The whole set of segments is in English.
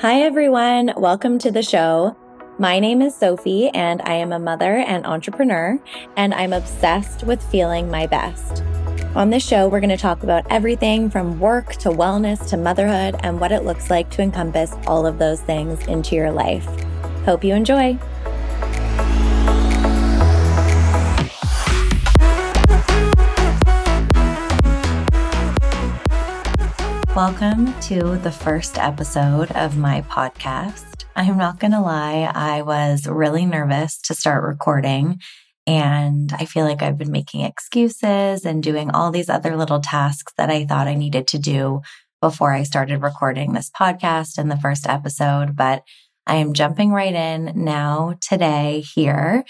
Hi, everyone. Welcome to the show. My name is Sophie, and I am a mother and entrepreneur, and I'm obsessed with feeling my best. On this show, we're going to talk about everything from work to wellness to motherhood and what it looks like to encompass all of those things into your life. Hope you enjoy. Welcome to the first episode of my podcast. I'm not going to lie, I was really nervous to start recording. And I feel like I've been making excuses and doing all these other little tasks that I thought I needed to do before I started recording this podcast and the first episode. But I am jumping right in now today here.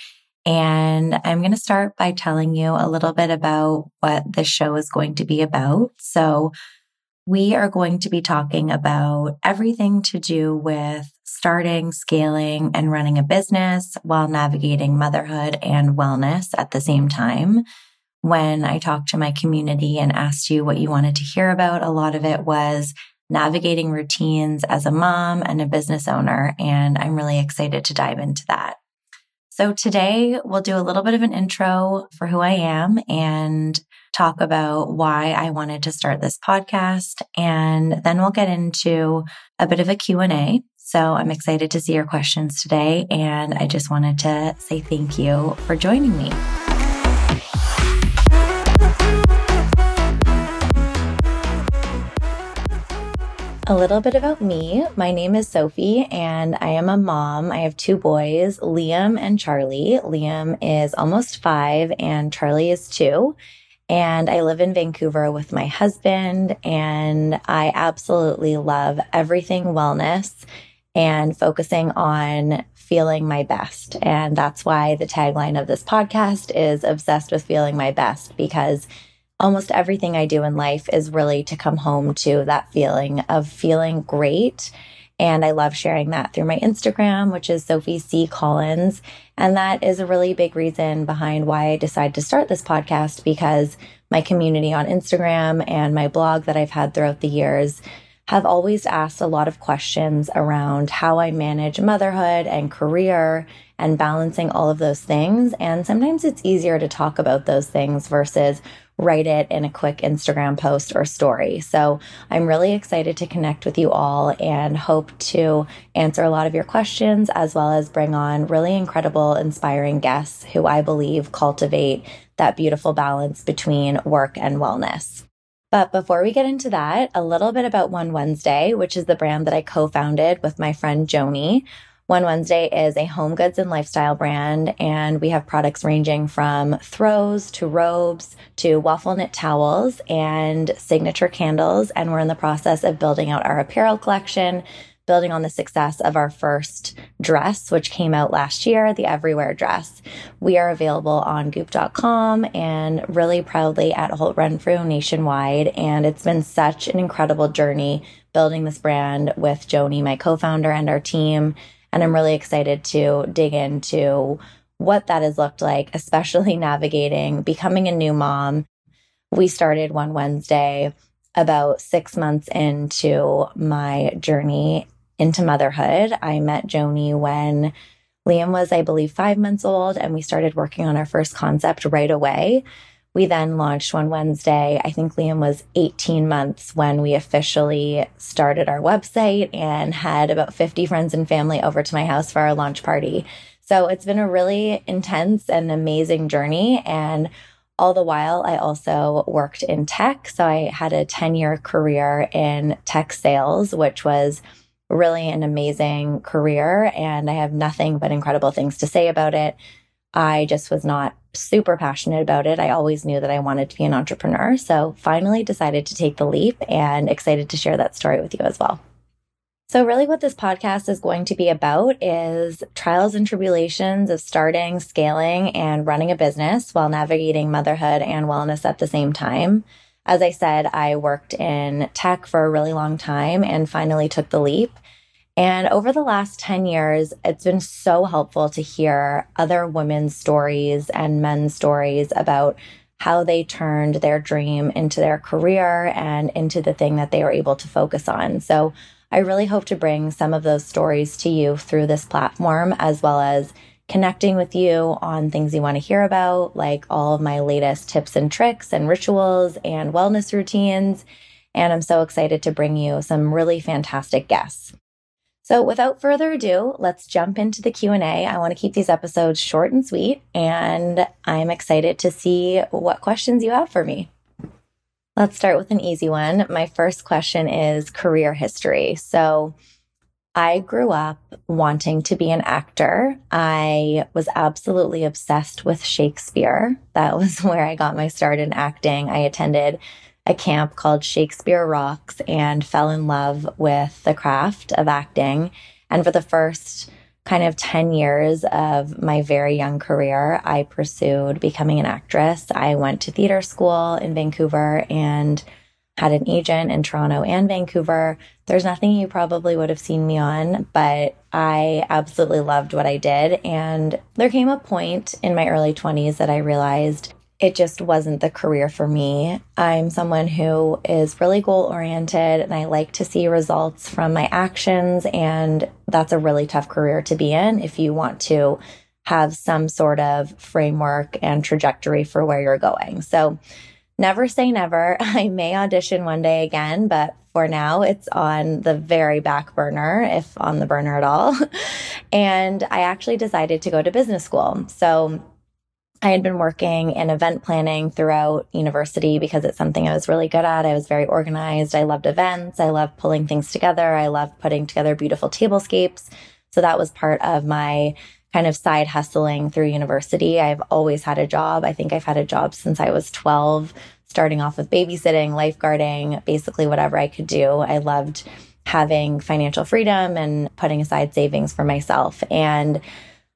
And I'm going to start by telling you a little bit about what this show is going to be about. So, we are going to be talking about everything to do with starting, scaling, and running a business while navigating motherhood and wellness at the same time. When I talked to my community and asked you what you wanted to hear about, a lot of it was navigating routines as a mom and a business owner. And I'm really excited to dive into that. So today we'll do a little bit of an intro for who I am and talk about why I wanted to start this podcast. And then we'll get into a bit of a Q&A. So I'm excited to see your questions today. And I just wanted to say thank you for joining me. A little bit about me. My name is Sophie and I am a mom. I have two boys, Liam and Charlie. Liam is almost five and Charlie is two. And I live in Vancouver with my husband, and I absolutely love everything wellness and focusing on feeling my best. And that's why the tagline of this podcast is obsessed with feeling my best because almost everything I do in life is really to come home to that feeling of feeling great and I love sharing that through my Instagram, which is Sophie C. Collins. And that is a really big reason behind why I decided to start this podcast because my community on Instagram and my blog that I've had throughout the years have always asked a lot of questions around how I manage motherhood and career and balancing all of those things. And sometimes it's easier to talk about those things versus write it in a quick Instagram post or story. So I'm really excited to connect with you all and hope to answer a lot of your questions as well as bring on really incredible, inspiring guests who I believe cultivate that beautiful balance between work and wellness. But before we get into that, a little bit about One Wednesday, which is the brand that I co founded with my friend Joni. One Wednesday is a home goods and lifestyle brand, and we have products ranging from throws to robes to waffle knit towels and signature candles. And we're in the process of building out our apparel collection, building on the success of our first dress, which came out last year, the Everywhere dress. We are available on goop.com and really proudly at Holt Renfrew nationwide. And it's been such an incredible journey building this brand with Joni, my co founder, and our team. And I'm really excited to dig into what that has looked like, especially navigating becoming a new mom. We started one Wednesday about six months into my journey into motherhood. I met Joni when Liam was, I believe, five months old, and we started working on our first concept right away. We then launched one Wednesday. I think Liam was 18 months when we officially started our website and had about 50 friends and family over to my house for our launch party. So it's been a really intense and amazing journey. And all the while, I also worked in tech. So I had a 10 year career in tech sales, which was really an amazing career. And I have nothing but incredible things to say about it. I just was not super passionate about it. I always knew that I wanted to be an entrepreneur. So finally decided to take the leap and excited to share that story with you as well. So, really, what this podcast is going to be about is trials and tribulations of starting, scaling, and running a business while navigating motherhood and wellness at the same time. As I said, I worked in tech for a really long time and finally took the leap. And over the last 10 years, it's been so helpful to hear other women's stories and men's stories about how they turned their dream into their career and into the thing that they were able to focus on. So I really hope to bring some of those stories to you through this platform, as well as connecting with you on things you want to hear about, like all of my latest tips and tricks and rituals and wellness routines. And I'm so excited to bring you some really fantastic guests. So without further ado, let's jump into the Q&A. I want to keep these episodes short and sweet, and I'm excited to see what questions you have for me. Let's start with an easy one. My first question is career history. So I grew up wanting to be an actor. I was absolutely obsessed with Shakespeare. That was where I got my start in acting. I attended a camp called Shakespeare Rocks and fell in love with the craft of acting. And for the first kind of 10 years of my very young career, I pursued becoming an actress. I went to theater school in Vancouver and had an agent in Toronto and Vancouver. There's nothing you probably would have seen me on, but I absolutely loved what I did. And there came a point in my early 20s that I realized it just wasn't the career for me. I'm someone who is really goal oriented and I like to see results from my actions. And that's a really tough career to be in if you want to have some sort of framework and trajectory for where you're going. So, never say never. I may audition one day again, but for now, it's on the very back burner, if on the burner at all. and I actually decided to go to business school. So, I had been working in event planning throughout university because it's something I was really good at. I was very organized. I loved events. I loved pulling things together. I loved putting together beautiful tablescapes. So that was part of my kind of side hustling through university. I've always had a job. I think I've had a job since I was 12, starting off with babysitting, lifeguarding, basically whatever I could do. I loved having financial freedom and putting aside savings for myself. And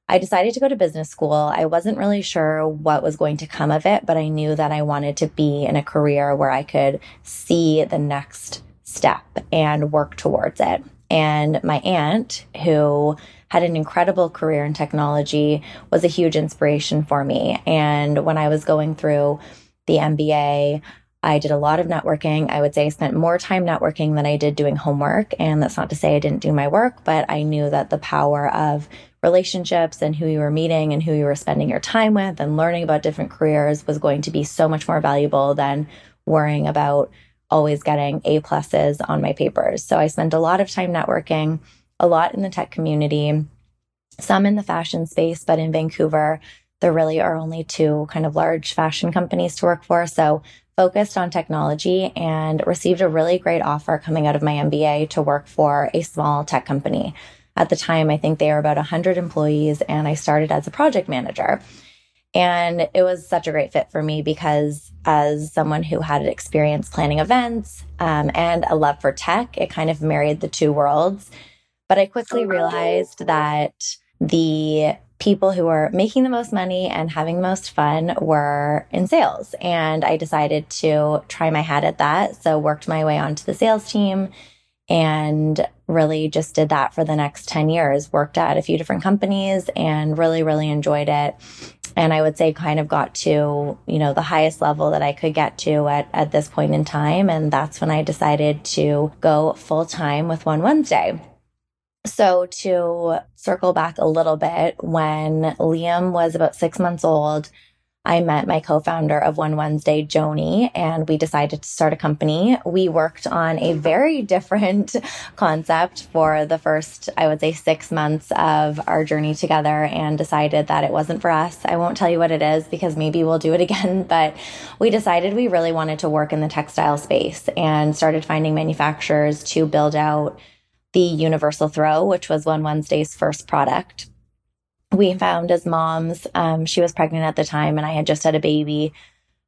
I decided to go to business school. I wasn't really sure what was going to come of it, but I knew that I wanted to be in a career where I could see the next step and work towards it. And my aunt, who had an incredible career in technology, was a huge inspiration for me. And when I was going through the MBA, I did a lot of networking. I would say I spent more time networking than I did doing homework. And that's not to say I didn't do my work, but I knew that the power of relationships and who you were meeting and who you were spending your time with and learning about different careers was going to be so much more valuable than worrying about always getting A pluses on my papers. So I spent a lot of time networking, a lot in the tech community, some in the fashion space, but in Vancouver, there really are only two kind of large fashion companies to work for. So focused on technology and received a really great offer coming out of my MBA to work for a small tech company. At the time, I think they were about 100 employees, and I started as a project manager. And it was such a great fit for me because, as someone who had experience planning events um, and a love for tech, it kind of married the two worlds. But I quickly realized that the people who were making the most money and having the most fun were in sales. And I decided to try my hat at that. So worked my way onto the sales team and really just did that for the next 10 years. Worked at a few different companies and really, really enjoyed it. And I would say kind of got to, you know, the highest level that I could get to at, at this point in time. And that's when I decided to go full time with One Wednesday. So, to circle back a little bit, when Liam was about six months old, I met my co founder of One Wednesday, Joni, and we decided to start a company. We worked on a very different concept for the first, I would say, six months of our journey together and decided that it wasn't for us. I won't tell you what it is because maybe we'll do it again, but we decided we really wanted to work in the textile space and started finding manufacturers to build out the Universal Throw, which was One Wednesday's first product we found as moms, um, she was pregnant at the time and I had just had a baby.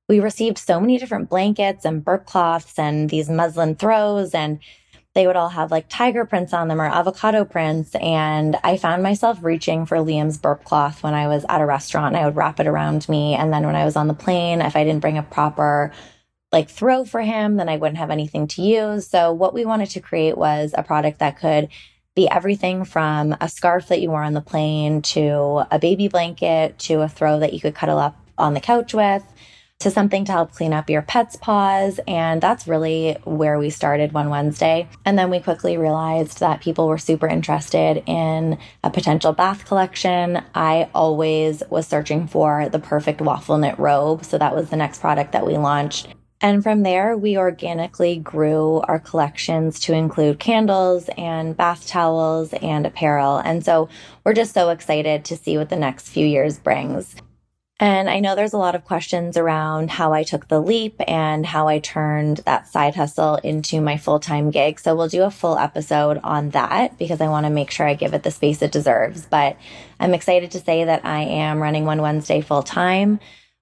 We received so many different blankets and burp cloths and these muslin throws, and they would all have like tiger prints on them or avocado prints. And I found myself reaching for Liam's burp cloth when I was at a restaurant. And I would wrap it around me. And then when I was on the plane, if I didn't bring a proper like throw for him, then I wouldn't have anything to use. So what we wanted to create was a product that could be everything from a scarf that you wore on the plane to a baby blanket to a throw that you could cuddle up on the couch with. to something to help clean up your pet's paws. And that's really where we started one Wednesday. And then we quickly realized that people were super interested in a potential bath collection. I always was searching for the perfect waffle knit robe. So that was the next product that we launched. And from there, we organically grew our collections to include candles and bath towels and apparel. And so we're just so excited to see what the next few years brings. And I know there's a lot of questions around how I took the leap and how I turned that side hustle into my full time gig. So we'll do a full episode on that because I want to make sure I give it the space it deserves. But I'm excited to say that I am running One Wednesday full time.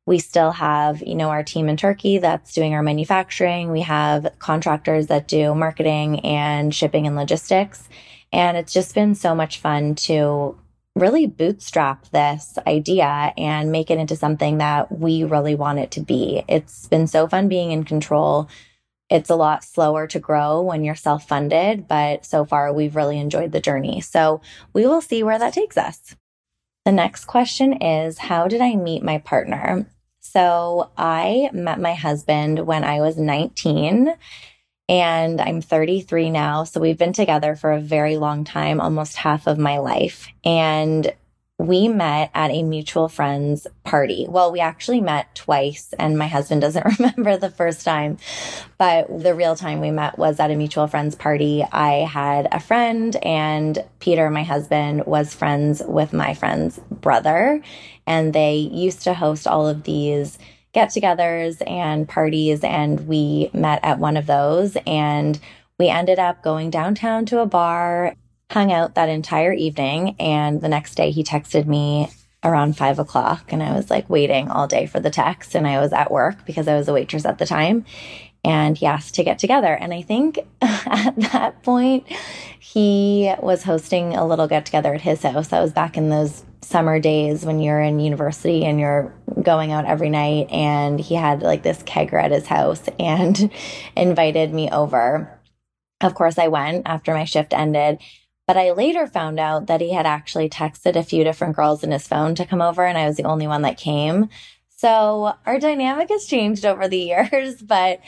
We still have, you know, our team in Turkey that's doing our manufacturing. We have contractors that do marketing and shipping and logistics. And it's just been so much fun to really bootstrap this idea and make it into something that we really want it to be. It's been so fun being in control. It's a lot slower to grow when you're self funded, but so far we've really enjoyed the journey. So we will see where that takes us. The next question is How did I meet my partner? So I met my husband when I was 19 and I'm 33 now. So we've been together for a very long time, almost half of my life. And we met at a mutual friend's party. Well, we actually met twice, and my husband doesn't remember the first time, but the real time we met was at a mutual friend's party. I had a friend, and Peter, my husband, was friends with my friend's brother, and they used to host all of these get togethers and parties. And we met at one of those and we ended up going downtown to a bar, hung out that entire evening. And the next day he texted me around five o'clock and I was like waiting all day for the text. And I was at work because I was a waitress at the time. And he asked to get together. And I think at that point, he was hosting a little get together at his house. That was back in those summer days when you're in university and you're going out every night and he had like this kegger at his house and invited me over. Of course, I went after my shift ended, but I later found out that he had actually texted a few different girls in his phone to come over and I was the only one that came. So our dynamic has changed over the years, but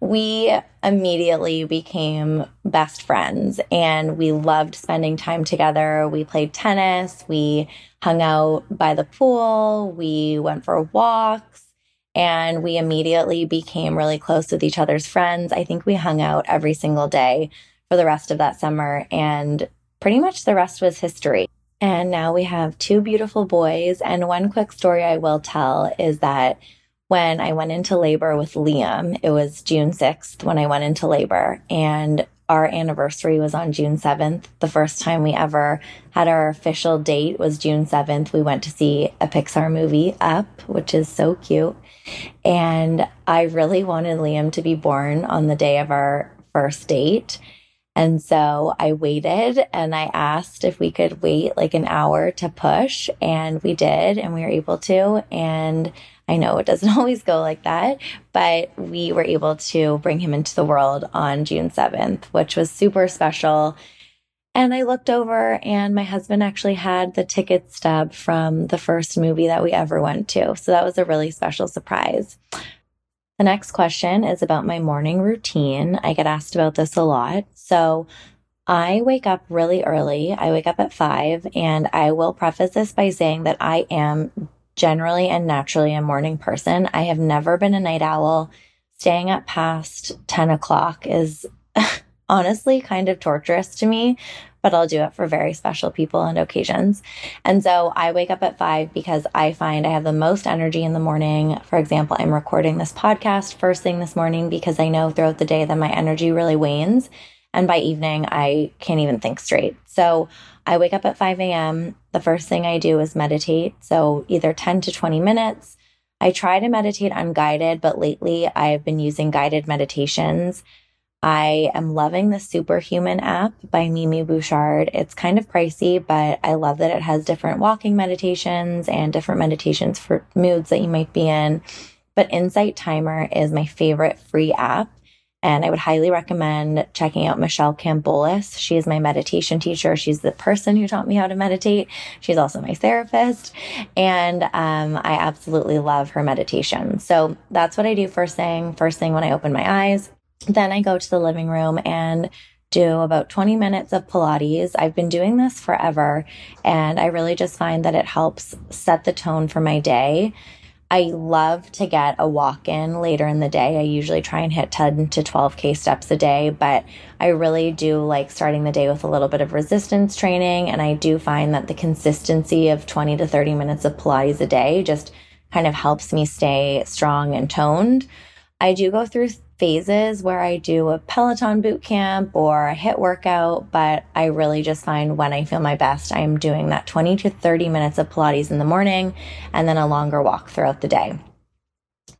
we immediately became best friends and we loved spending time together. We played tennis. We hung out by the pool. We went for walks and we immediately became really close with each other's friends. I think we hung out every single day for the rest of that summer and pretty much the rest was history. And now we have two beautiful boys. And one quick story I will tell is that when I went into labor with Liam, it was June 6th when I went into labor. And our anniversary was on June 7th. The first time we ever had our official date was June 7th. We went to see a Pixar movie, Up, which is so cute. And I really wanted Liam to be born on the day of our first date. And so I waited and I asked if we could wait like an hour to push, and we did, and we were able to. And I know it doesn't always go like that, but we were able to bring him into the world on June 7th, which was super special. And I looked over, and my husband actually had the ticket stub from the first movie that we ever went to. So that was a really special surprise. The next question is about my morning routine. I get asked about this a lot. So I wake up really early. I wake up at five, and I will preface this by saying that I am generally and naturally a morning person. I have never been a night owl. Staying up past 10 o'clock is honestly kind of torturous to me, but I'll do it for very special people and occasions. And so I wake up at five because I find I have the most energy in the morning. For example, I'm recording this podcast first thing this morning because I know throughout the day that my energy really wanes. And by evening, I can't even think straight. So I wake up at 5 a.m. The first thing I do is meditate. So either 10 to 20 minutes. I try to meditate unguided, but lately I've been using guided meditations. I am loving the Superhuman app by Mimi Bouchard. It's kind of pricey, but I love that it has different walking meditations and different meditations for moods that you might be in. But Insight Timer is my favorite free app. And I would highly recommend checking out Michelle Campolis. She is my meditation teacher. She's the person who taught me how to meditate. She's also my therapist. And um, I absolutely love her meditation. So that's what I do first thing, first thing when I open my eyes. Then I go to the living room and do about 20 minutes of Pilates. I've been doing this forever, and I really just find that it helps set the tone for my day. I love to get a walk in later in the day. I usually try and hit 10 to 12K steps a day, but I really do like starting the day with a little bit of resistance training. And I do find that the consistency of 20 to 30 minutes of Pilates a day just kind of helps me stay strong and toned. I do go through phases where I do a Peloton boot camp or a HIIT workout, but I really just find when I feel my best, I'm doing that 20 to 30 minutes of Pilates in the morning and then a longer walk throughout the day.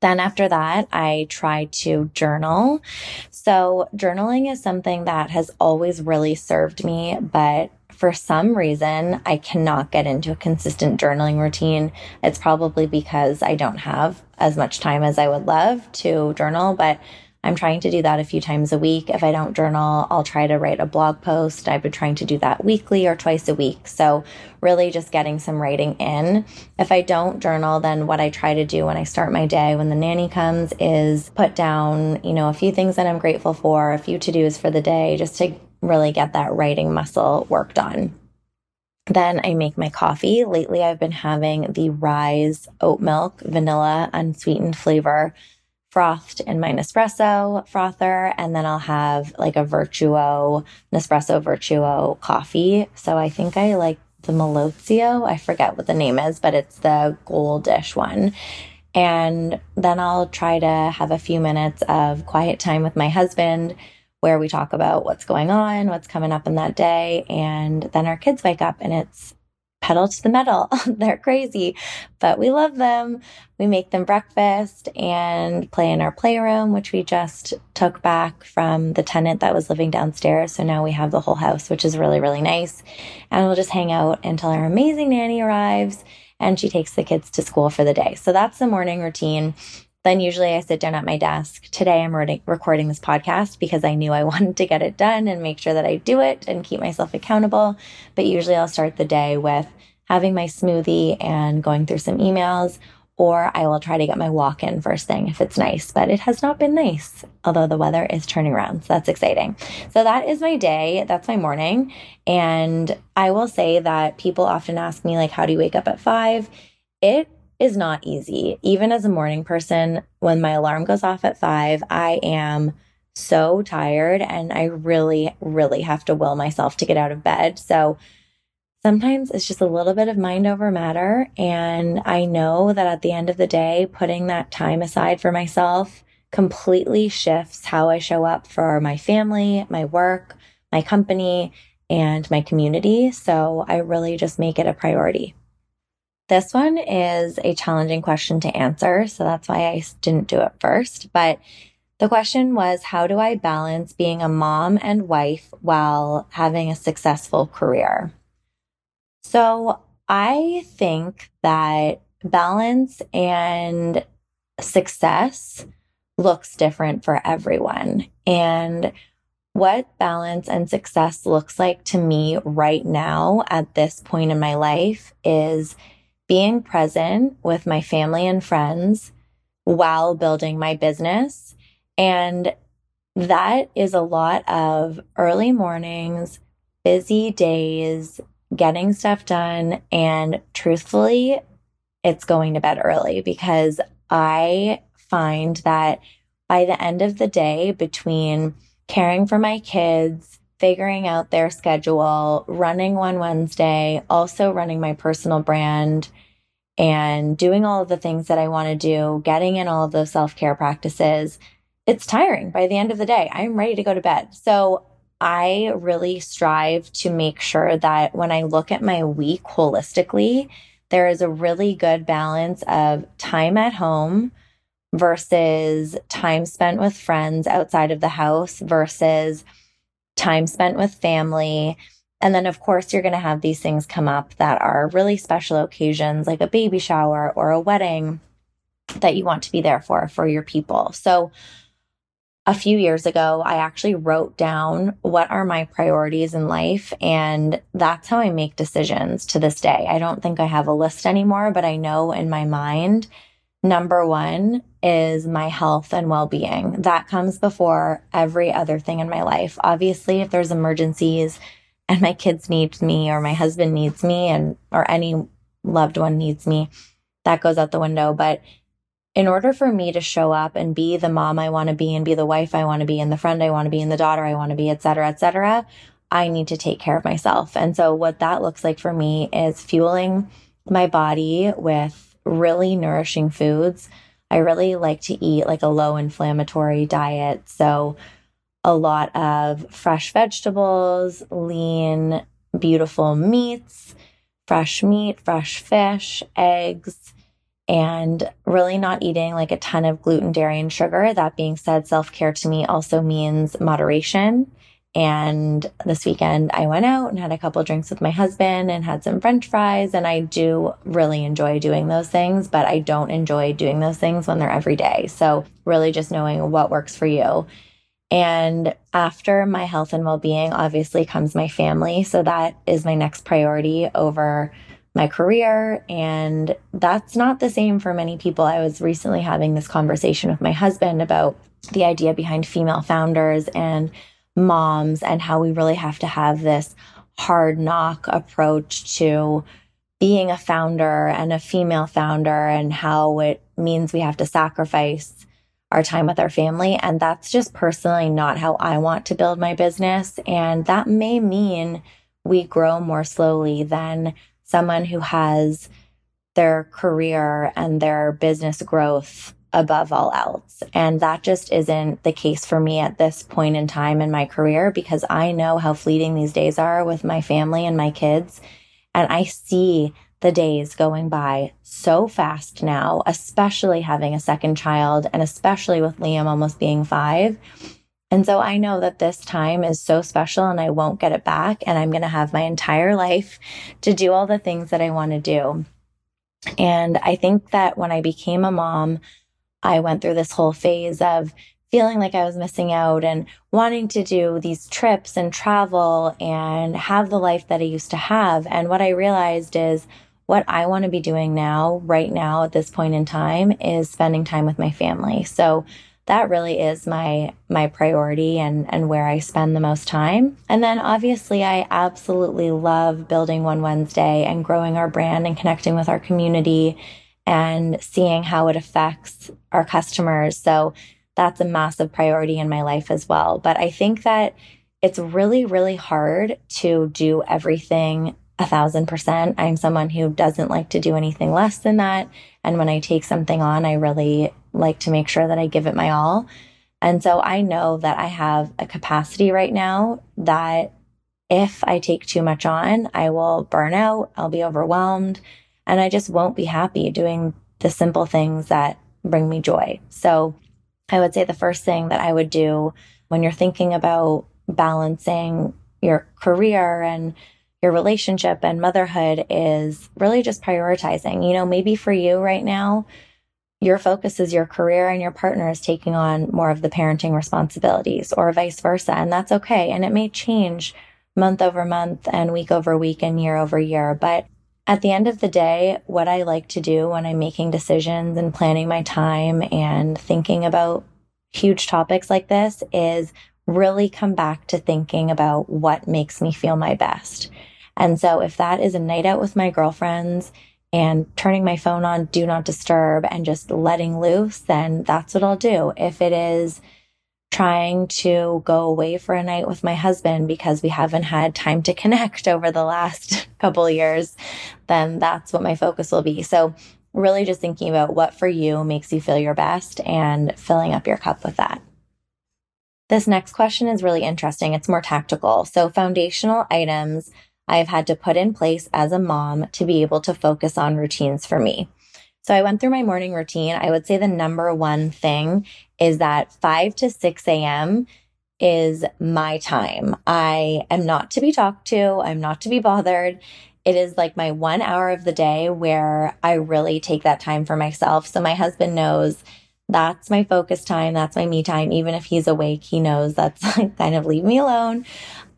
Then after that, I try to journal. So journaling is something that has always really served me, but for some reason, I cannot get into a consistent journaling routine. It's probably because I don't have as much time as I would love to journal, but I'm trying to do that a few times a week. If I don't journal, I'll try to write a blog post. I've been trying to do that weekly or twice a week. So, really just getting some writing in. If I don't journal, then what I try to do when I start my day when the nanny comes is put down, you know, a few things that I'm grateful for, a few to dos for the day, just to really get that writing muscle worked on. Then I make my coffee. Lately, I've been having the Rise oat milk, vanilla, unsweetened flavor frothed in my Nespresso frother. And then I'll have like a Vertuo, Nespresso Vertuo coffee. So I think I like the Melozio. I forget what the name is, but it's the goldish one. And then I'll try to have a few minutes of quiet time with my husband where we talk about what's going on, what's coming up in that day. And then our kids wake up and it's pedal to the metal. They're crazy, but we love them. We make them breakfast and play in our playroom, which we just took back from the tenant that was living downstairs. So now we have the whole house, which is really, really nice. And we'll just hang out until our amazing nanny arrives and she takes the kids to school for the day. So that's the morning routine. Then usually I sit down at my desk. Today I'm recording this podcast because I knew I wanted to get it done and make sure that I do it and keep myself accountable. But usually I'll start the day with having my smoothie and going through some emails, or I will try to get my walk in first thing if it's nice. But it has not been nice, although the weather is turning around. So that's exciting. So that is my day. That's my morning. And I will say that people often ask me, like, how do you wake up at five? It is not easy. Even as a morning person, when my alarm goes off at five, I am so tired and I really, really have to will myself to get out of bed. So sometimes it's just a little bit of mind over matter. And I know that at the end of the day, putting that time aside for myself completely shifts how I show up for my family, my work, my company, and my community. So I really just make it a priority. This one is a challenging question to answer. So that's why I didn't do it first. But the question was How do I balance being a mom and wife while having a successful career? So I think that balance and success looks different for everyone. And what balance and success looks like to me right now at this point in my life is being present with my family and friends while building my business. And that is a lot of early mornings, busy days, getting stuff done. And truthfully, it's going to bed early because I find that by the end of the day, between caring for my kids, figuring out their schedule, running one Wednesday, also running my personal brand, and doing all of the things that I want to do, getting in all of those self care practices, it's tiring by the end of the day. I'm ready to go to bed. So I really strive to make sure that when I look at my week holistically, there is a really good balance of time at home versus time spent with friends outside of the house versus time spent with family. And then, of course, you're going to have these things come up that are really special occasions, like a baby shower or a wedding that you want to be there for, for your people. So a few years ago, I actually wrote down what are my priorities in life. And that's how I make decisions to this day. I don't think I have a list anymore, but I know in my mind, number one is my health and well being. That comes before every other thing in my life. Obviously, if there's emergencies and my kids need me or my husband needs me and or any loved one needs me, that goes out the window. But in order for me to show up and be the mom I want to be and be the wife I want to be and the friend I want to be and the daughter I want to be, et cetera, et cetera, I need to take care of myself. And so what that looks like for me is fueling my body with really nourishing foods. I really like to eat like a low inflammatory diet. So a lot of fresh vegetables, lean, beautiful meats, fresh meat, fresh fish, eggs, and really not eating like a ton of gluten, dairy, and sugar. That being said, self care to me also means moderation. And this weekend, I went out and had a couple drinks with my husband and had some french fries. And I do really enjoy doing those things, but I don't enjoy doing those things when they're every day. So, really just knowing what works for you. And after my health and well being, obviously comes my family. So, that is my next priority over my career. And that's not the same for many people. I was recently having this conversation with my husband about the idea behind female founders and moms and how we really have to have this hard knock approach to being a founder and a female founder and how it means we have to sacrifice our time with our family. And that's just personally not how I want to build my business. And that may mean we grow more slowly than someone who has their career and their business growth above all else. And that just isn't the case for me at this point in time in my career because I know how fleeting these days are with my family and my kids. And I see the days going by so fast now, especially having a second child and especially with Liam almost being five. And so I know that this time is so special and I won't get it back. And I'm going to have my entire life to do all the things that I want to do. And I think that when I became a mom, I went through this whole phase of feeling like I was missing out and wanting to do these trips and travel and have the life that I used to have. And what I realized is what I want to be doing now, right now, at this point in time, is spending time with my family. So that really is my my priority and and where I spend the most time. And then obviously I absolutely love building One Wednesday and growing our brand and connecting with our community and seeing how it affects our customers. So that's a massive priority in my life as well. But I think that it's really, really hard to do everything a thousand percent. I'm someone who doesn't like to do anything less than that. And when I take something on, I really like to make sure that I give it my all. And so I know that I have a capacity right now that if I take too much on, I will burn out, I'll be overwhelmed, and I just won't be happy doing the simple things that bring me joy. So I would say the first thing that I would do when you're thinking about balancing your career and your relationship and motherhood is really just prioritizing. You know, maybe for you right now, your focus is your career and your partner is taking on more of the parenting responsibilities or vice versa. And that's okay. And it may change month over month and week over week and year over year. But at the end of the day, what I like to do when I'm making decisions and planning my time and thinking about huge topics like this is really come back to thinking about what makes me feel my best. And so if that is a night out with my girlfriends, and turning my phone on do not disturb and just letting loose, then that's what I'll do. If it is trying to go away for a night with my husband because we haven't had time to connect over the last couple years, then that's what my focus will be. So really just thinking about what for you makes you feel your best and filling up your cup with that. This next question is really interesting. It's more tactical. So foundational items I have had to put in place as a mom to be able to focus on routines for me. So I went through my morning routine. I would say the number one thing is that 5 to 6 a.m. is my time. I am not to be talked to. I'm not to be bothered. It is like my one hour of the day where I really take that time for myself. So my husband knows that's my focus time. That's my me time. Even if he's awake, he knows that's like kind of leave me alone.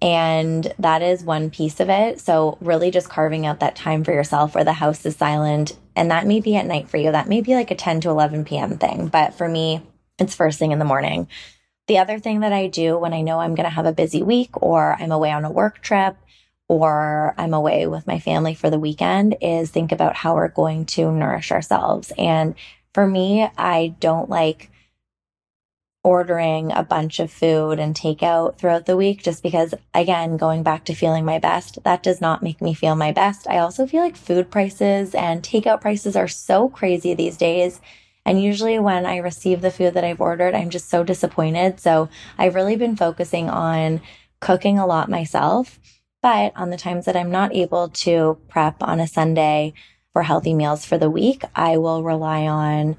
And that is one piece of it. So, really just carving out that time for yourself where the house is silent. And that may be at night for you. That may be like a 10 to 11 p.m. thing. But for me, it's first thing in the morning. The other thing that I do when I know I'm going to have a busy week or I'm away on a work trip or I'm away with my family for the weekend is think about how we're going to nourish ourselves. And for me, I don't like ordering a bunch of food and takeout throughout the week just because, again, going back to feeling my best, that does not make me feel my best. I also feel like food prices and takeout prices are so crazy these days. And usually when I receive the food that I've ordered, I'm just so disappointed. So I've really been focusing on cooking a lot myself. But on the times that I'm not able to prep on a Sunday, for healthy meals for the week, I will rely on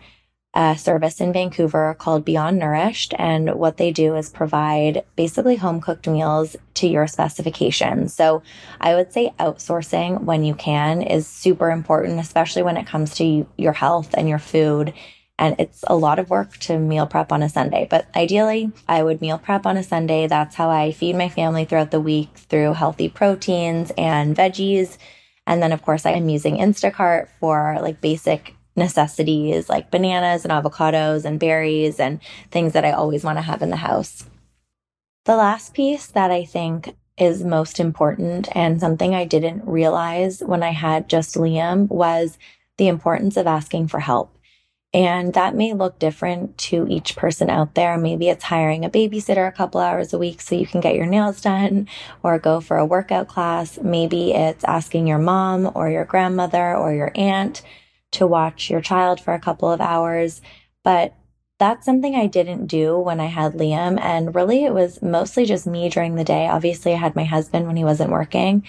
a service in Vancouver called Beyond Nourished. And what they do is provide basically home cooked meals to your specifications. So I would say outsourcing when you can is super important, especially when it comes to your health and your food. And it's a lot of work to meal prep on a Sunday, but ideally I would meal prep on a Sunday. That's how I feed my family throughout the week through healthy proteins and veggies and then, of course, I'm using Instacart for like basic necessities like bananas and avocados and berries and things that I always want to have in the house. The last piece that I think is most important and something I didn't realize when I had just Liam was the importance of asking for help. And that may look different to each person out there. Maybe it's hiring a babysitter a couple hours a week so you can get your nails done or go for a workout class. Maybe it's asking your mom or your grandmother or your aunt to watch your child for a couple of hours. But that's something I didn't do when I had Liam. And really, it was mostly just me during the day. Obviously, I had my husband when he wasn't working,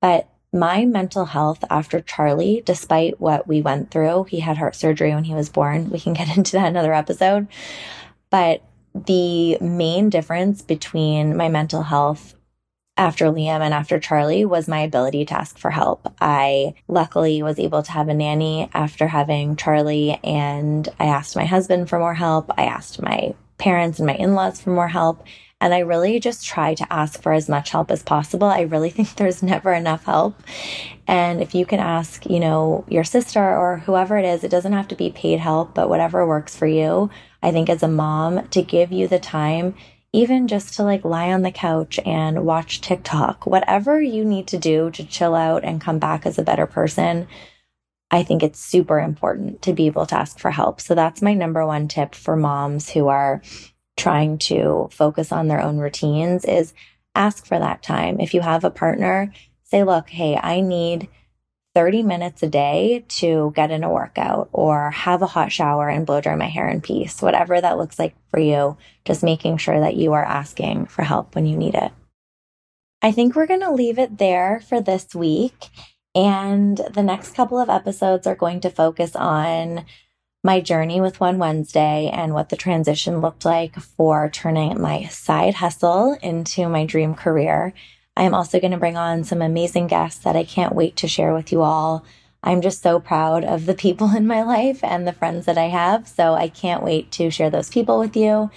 but my mental health after Charlie, despite what we went through, he had heart surgery when he was born. We can get into that another episode. But the main difference between my mental health after Liam and after Charlie was my ability to ask for help. I luckily was able to have a nanny after having Charlie, and I asked my husband for more help. I asked my parents and my in laws for more help. And I really just try to ask for as much help as possible. I really think there's never enough help. And if you can ask, you know, your sister or whoever it is, it doesn't have to be paid help, but whatever works for you. I think as a mom to give you the time, even just to like lie on the couch and watch TikTok, whatever you need to do to chill out and come back as a better person. I think it's super important to be able to ask for help. So that's my number one tip for moms who are trying to focus on their own routines is ask for that time. If you have a partner, say, look, hey, I need 30 minutes a day to get in a workout or have a hot shower and blow dry my hair in peace, whatever that looks like for you, just making sure that you are asking for help when you need it. I think we're going to leave it there for this week. And the next couple of episodes are going to focus on my journey with One Wednesday and what the transition looked like for turning my side hustle into my dream career. I am also going to bring on some amazing guests that I can't wait to share with you all. I'm just so proud of the people in my life and the friends that I have. So I can't wait to share those people with you.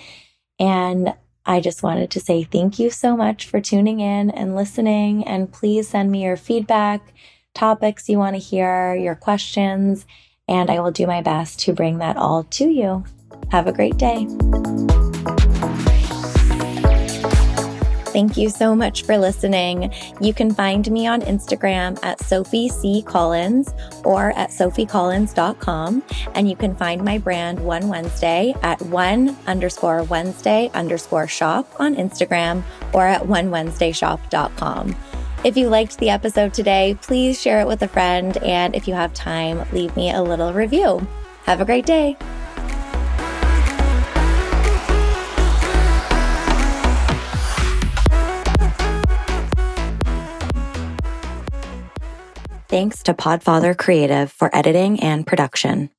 And I just wanted to say thank you so much for tuning in and listening. And please send me your feedback, topics you want to hear, your questions and I will do my best to bring that all to you. Have a great day. Thank you so much for listening. You can find me on Instagram at Sophie C. Collins or at sophiecollins.com. And you can find my brand One Wednesday at one underscore Wednesday underscore shop on Instagram or at onewednesdayshop.com. If you liked the episode today, please share it with a friend. And if you have time, leave me a little review. Have a great day. Thanks to Podfather Creative for editing and production.